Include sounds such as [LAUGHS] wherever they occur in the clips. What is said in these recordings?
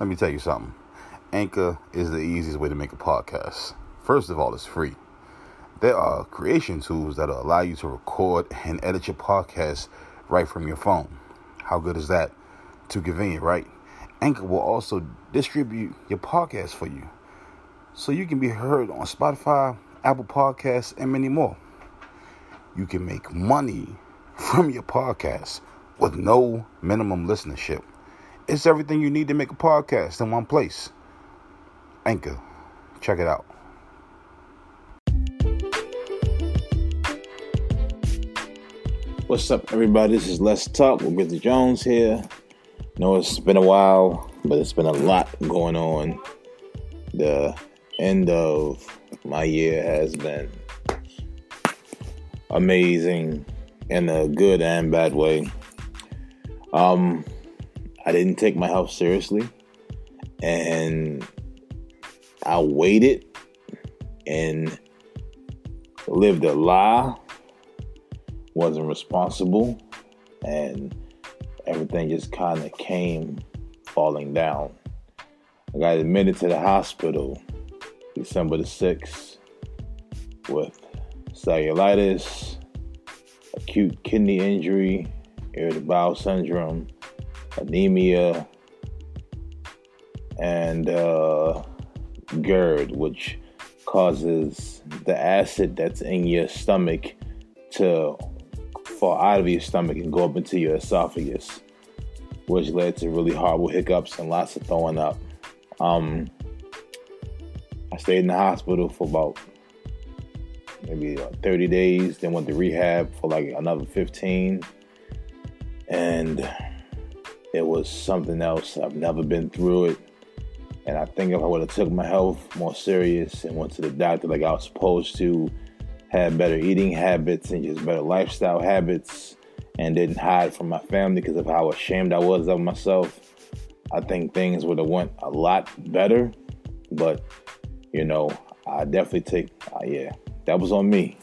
Let me tell you something. Anchor is the easiest way to make a podcast. First of all, it's free. There are creation tools that allow you to record and edit your podcast right from your phone. How good is that? Too convenient, right? Anchor will also distribute your podcast for you so you can be heard on Spotify, Apple Podcasts, and many more. You can make money from your podcast with no minimum listenership. It's everything you need to make a podcast in one place. Anchor. Check it out. What's up, everybody? This is Let's Talk with Mr. Jones here. I know it's been a while, but it's been a lot going on. The end of my year has been amazing in a good and bad way. Um, I didn't take my health seriously, and I waited and lived a lie. wasn't responsible, and everything just kind of came falling down. I got admitted to the hospital December the 6th with cellulitis, acute kidney injury, irritable bowel syndrome, anemia, and uh, GERD, which causes the acid that's in your stomach to fall out of your stomach and go up into your esophagus, which led to really horrible hiccups and lots of throwing up. Um, I stayed in the hospital for about maybe 30 days, then went to rehab for like another 15. And it was something else. I've never been through it. And I think if I would have took my health more serious and went to the doctor like I was supposed to, had better eating habits and just better lifestyle habits, and didn't hide from my family because of how ashamed I was of myself, I think things would have went a lot better. But you know, I definitely take, uh, yeah, that was on me.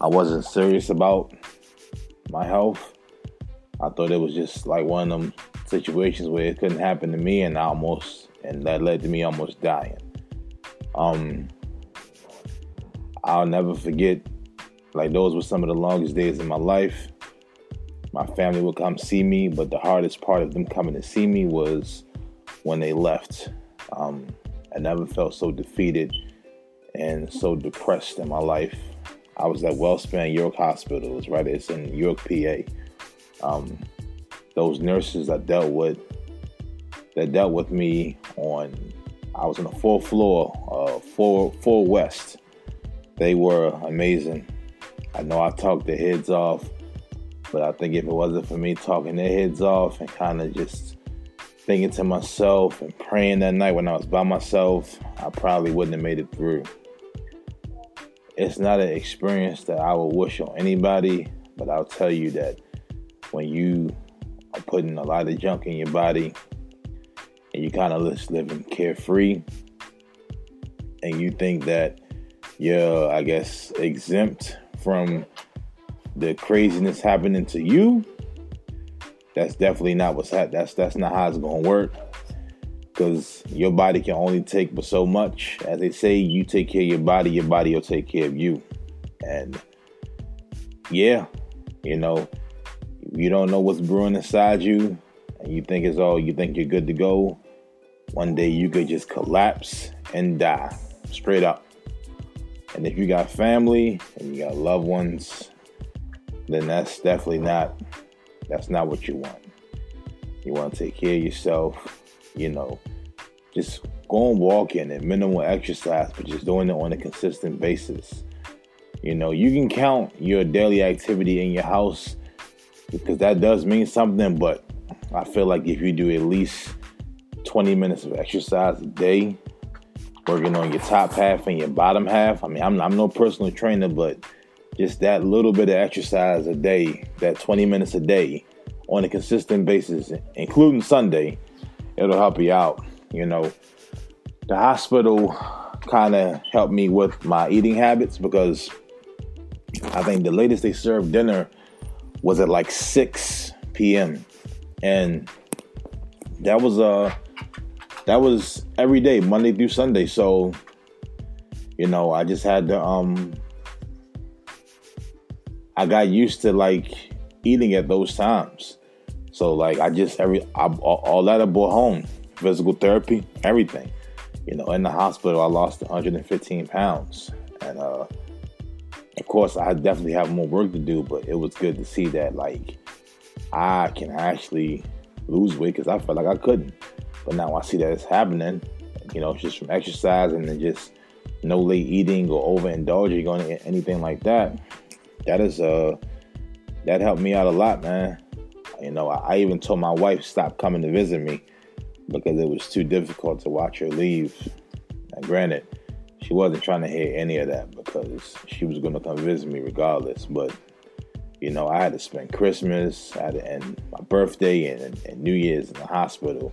I wasn't serious about my health. I thought it was just like one of them situations where it couldn't happen to me, and I almost, and that led to me almost dying. Um, I'll never forget, like those were some of the longest days in my life. My family would come see me, but the hardest part of them coming to see me was when they left. Um, I never felt so defeated and so depressed in my life. I was at WellSpan York Hospital. Right. It's in York, PA. Um, those nurses I dealt with, that dealt with me on. I was on the fourth floor, uh, four four west. They were amazing. I know I talked their heads off, but I think if it wasn't for me talking their heads off and kind of just thinking to myself and praying that night when I was by myself, I probably wouldn't have made it through. It's not an experience that I would wish on anybody, but I'll tell you that when you are putting a lot of junk in your body and you kind of just living carefree and you think that you're, I guess, exempt from the craziness happening to you, that's definitely not what's ha- that's that's not how it's gonna work. Because your body can only take but so much. As they say, you take care of your body, your body will take care of you. And yeah, you know, you don't know what's brewing inside you, and you think it's all you think you're good to go. One day you could just collapse and die straight up. And if you got family and you got loved ones, then that's definitely not that's not what you want. You want to take care of yourself, you know, just go and walking and minimal exercise, but just doing it on a consistent basis. You know, you can count your daily activity in your house because that does mean something, but I feel like if you do at least 20 minutes of exercise a day, working on your top half and your bottom half. I mean, I'm, I'm no personal trainer, but just that little bit of exercise a day, that 20 minutes a day on a consistent basis, including Sunday, it'll help you out. You know, the hospital kind of helped me with my eating habits because I think the latest they served dinner was at like 6 p.m. And that was uh that was every day, Monday through Sunday. So, you know, I just had to um I got used to like eating at those times. So like I just every I, all, that I brought home, physical therapy, everything. You know, in the hospital, I lost 115 pounds, and uh, of course, I definitely have more work to do. But it was good to see that like I can actually lose weight because I felt like I couldn't. But now I see that it's happening. You know, just from exercise and then just no late eating or overindulging on anything like that. That is uh that helped me out a lot, man. You know, I, I even told my wife stop coming to visit me because it was too difficult to watch her leave. Now, granted, she wasn't trying to hear any of that because she was going to come visit me regardless. But you know, I had to spend Christmas, I had to, and my birthday and, and, New Year's in the hospital,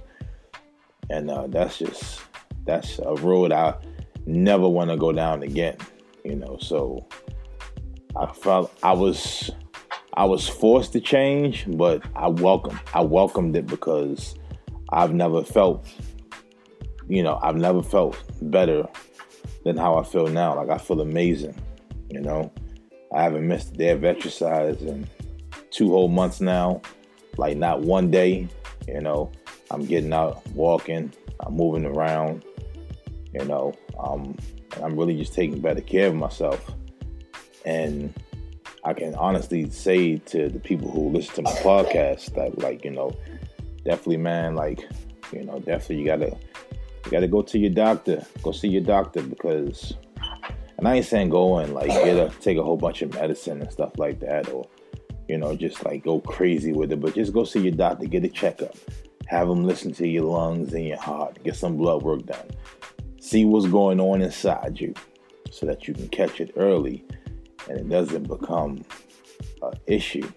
and uh, that's just that's a road I never want to go down again. You know, so I felt I was I was forced to change, but I welcome I welcomed it because I've never felt you know, I've never felt better than how I feel now. Like I feel amazing, you know. I haven't missed a day of exercise in two whole months now. Like not one day, you know. I'm getting out, walking, I'm moving around, you know. Um, I'm really just taking better care of myself. And I can honestly say to the people who listen to my podcast that, like, you know, definitely, man, like, you know, definitely you gotta, you gotta go to your doctor, go see your doctor because, and I ain't saying go and like get a take a whole bunch of medicine and stuff like that, or, you know, just like go crazy with it, but just go see your doctor, get a checkup, have them listen to your lungs and your heart, get some blood work done, see what's going on inside you, so that you can catch it early and it doesn't become an issue.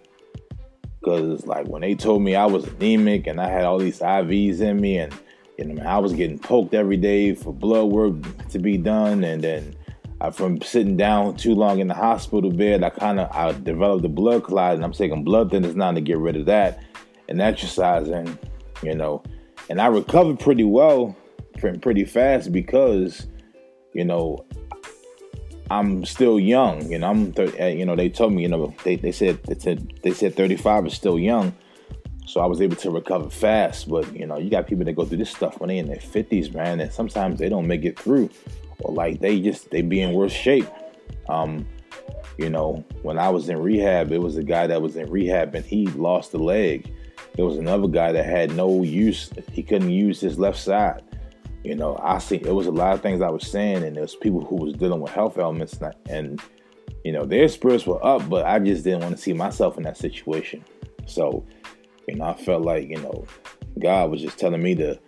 Because like when they told me I was anemic and I had all these IVs in me and you know I was getting poked every day for blood work to be done and then I, from sitting down too long in the hospital bed, I kind of I developed a blood clot and I'm taking blood thinners now to get rid of that and exercising, you know, and I recovered pretty well, pretty fast because you know I'm still young. You know, I'm 30, eh, you know, they told me, you know, they, they said they said they said 35 is still young. So I was able to recover fast. But you know, you got people that go through this stuff when they in their 50s, man, and sometimes they don't make it through. Or like they just they be in worse shape. Um, you know, when I was in rehab, it was a guy that was in rehab and he lost a leg. There was another guy that had no use, he couldn't use his left side. You know, I see it was a lot of things I was saying, and there's people who was dealing with health ailments, and you know, their spirits were up, but I just didn't want to see myself in that situation. So, know, I felt like you know, God was just telling me to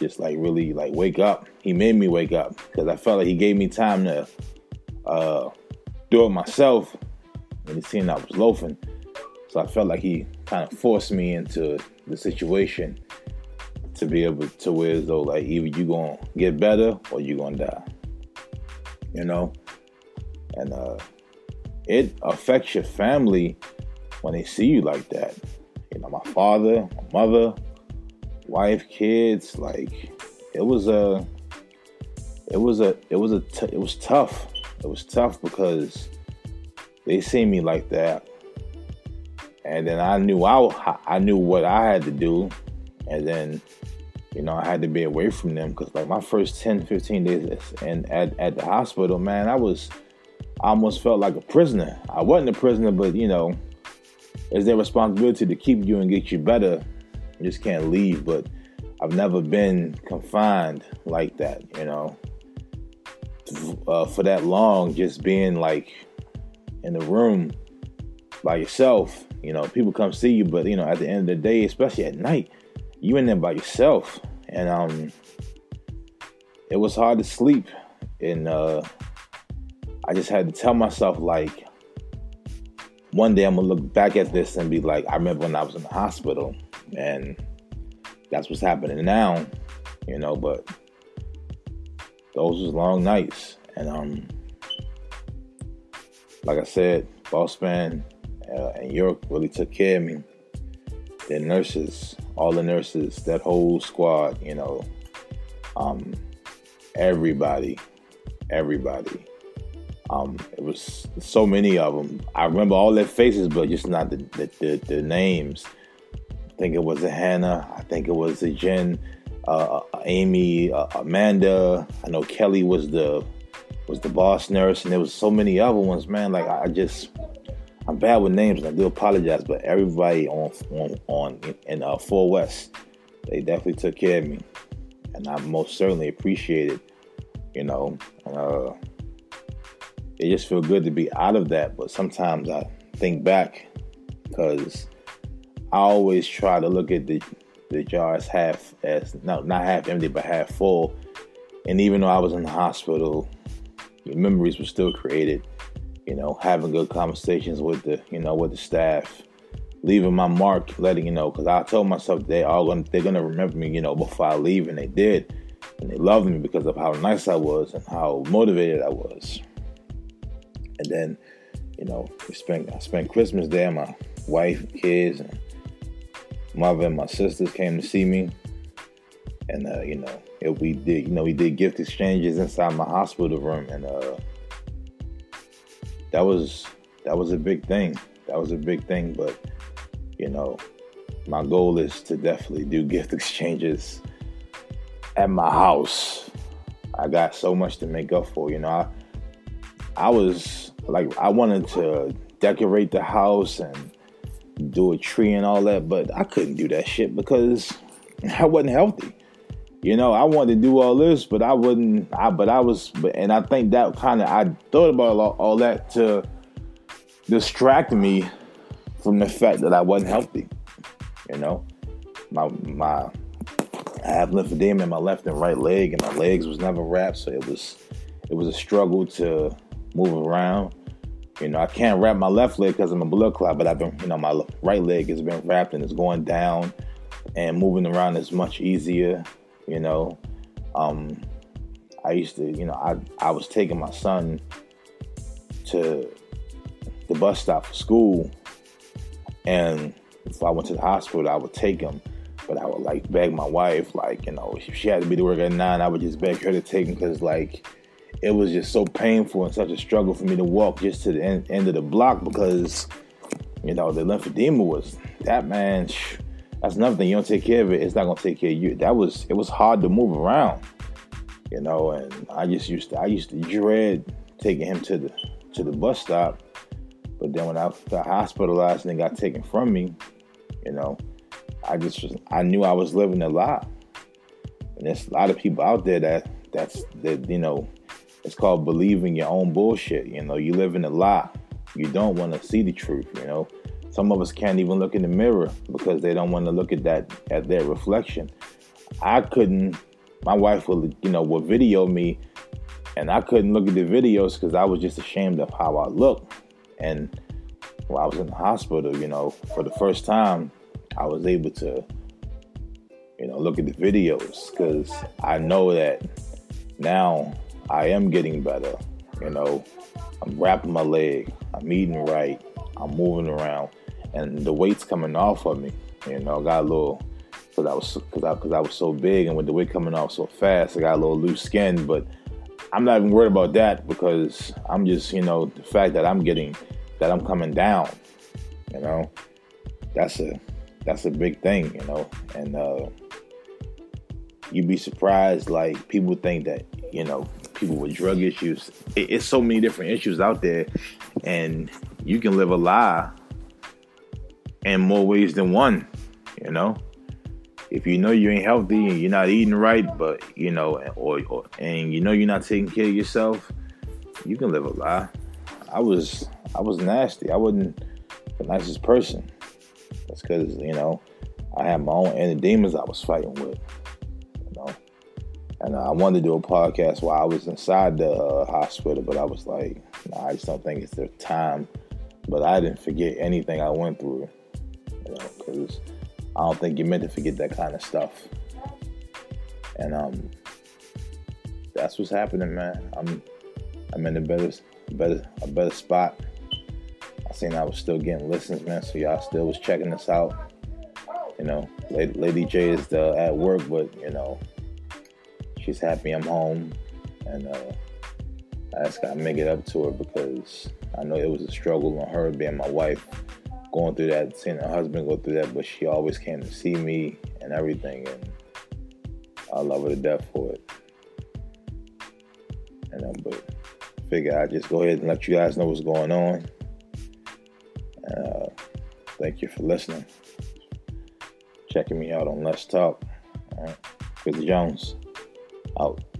just like really like wake up. He made me wake up because I felt like He gave me time to uh, do it myself, and He seen I was loafing. So I felt like He kind of forced me into the situation to be able to where as though like either you gonna get better or you gonna die. You know? And uh it affects your family when they see you like that. You know, my father, my mother, wife, kids, like it was a it was a it was a t- it was tough. It was tough because they see me like that. And then I knew I I knew what I had to do and then you know, I had to be away from them because like my first 10, 15 days and at, at the hospital, man, I was I almost felt like a prisoner. I wasn't a prisoner, but you know, it's their responsibility to keep you and get you better. You just can't leave. But I've never been confined like that, you know, uh, for that long. Just being like in the room by yourself. You know, people come see you, but you know, at the end of the day, especially at night, you in there by yourself, and um, it was hard to sleep, and uh, I just had to tell myself like, one day I'm gonna look back at this and be like, I remember when I was in the hospital, and that's what's happening now, you know. But those was long nights, and um, like I said, Boss Man uh, and York really took care of me. The nurses, all the nurses, that whole squad, you know, Um, everybody, everybody. Um, it was so many of them. I remember all their faces, but just not the the, the, the names. I think it was a Hannah. I think it was a Jen, uh, uh, Amy, uh, Amanda. I know Kelly was the was the boss nurse, and there was so many other ones. Man, like I just I'm bad with names, and I do apologize. But everybody on on on in uh, Four West, they definitely took care of me, and I most certainly appreciate it. You know, uh, it just feel good to be out of that. But sometimes I think back because I always try to look at the the jars half as not not half empty, but half full. And even though I was in the hospital, memories were still created you know, having good conversations with the, you know, with the staff, leaving my mark, letting you know, because I told myself they all gonna, they're gonna remember me, you know, before I leave, and they did, and they loved me because of how nice I was and how motivated I was. And then, you know, we spent I spent Christmas there. My wife, kids, and mother and my sisters came to see me, and uh, you know, it, we did, you know, we did gift exchanges inside my hospital room, and uh, that was that was a big thing. That was a big thing, but you know, my goal is to definitely do [LAUGHS] gift exchanges at my house. I got so much to make up for, you know. I, I was like I wanted to decorate the house and do a tree and all that, but I couldn't do that shit because [LAUGHS] I wasn't healthy. You know, I wanted to do all this, but I wouldn't. I but I was, but and I think that kind of I thought about all, all that to distract me from the fact that I wasn't healthy. You know, my my I have lymphedema in my left and right leg, and my legs was never wrapped, so it was it was a struggle to move around. You know, I can't wrap my left leg because I'm a blood clot, but I've been, you know, my right leg has been wrapped and it's going down, and moving around is much easier. You know, um, I used to, you know, I I was taking my son to the bus stop for school, and if I went to the hospital, I would take him. But I would like beg my wife, like you know, if she had to be to work at nine, I would just beg her to take him because like it was just so painful and such a struggle for me to walk just to the end, end of the block because you know the lymphedema was that man. That's nothing. You don't take care of it, it's not gonna take care of you. That was it was hard to move around, you know. And I just used to I used to dread taking him to the to the bus stop. But then when I got hospitalized and got taken from me, you know, I just I knew I was living a lie. And there's a lot of people out there that that's that you know, it's called believing your own bullshit. You know, you live in a lie. You don't want to see the truth. You know, some of us can't even look in the mirror because they don't want to look at that at their reflection. I couldn't. My wife would, you know, would video me, and I couldn't look at the videos because I was just ashamed of how I looked. And while I was in the hospital, you know, for the first time, I was able to, you know, look at the videos because I know that now I am getting better. You know, I'm wrapping my leg, I'm eating right, I'm moving around and the weight's coming off of me. You know, I got a little because I was because I because I was so big and with the weight coming off so fast, I got a little loose skin. But I'm not even worried about that because I'm just you know the fact that I'm getting that I'm coming down. You know, that's a that's a big thing. You know, and uh, you'd be surprised. Like people think that you know people with drug issues. It, it's so many different issues out there, and you can live a lie in more ways than one, you know. If you know you ain't healthy and you're not eating right, but you know, or, or and you know you're not taking care of yourself, you can live a lie. I was I was nasty. I wasn't the nicest person. That's because you know I had my own inner demons I was fighting with. And I wanted to do a podcast while I was inside the uh, hospital, but I was like, nah, I just don't think it's the time. But I didn't forget anything I went through you know, because I don't think you're meant to forget that kind of stuff. And um, that's what's happening, man. I'm I'm in a better better a better spot. I seen I was still getting listens, man. So y'all still was checking this out. You know, Lady, Lady J is uh, at work, but you know, she's happy I'm home, and uh, I just gotta make it up to her because I know it was a struggle on her being my wife, going through that, seeing her husband go through that, but she always came to see me and everything, and I love her to death for it. And uh, but figure I just go ahead and let you guys know what's going on. Uh, thank you for listening. Checking me out on Let's Talk. All right. Chris Jones, out.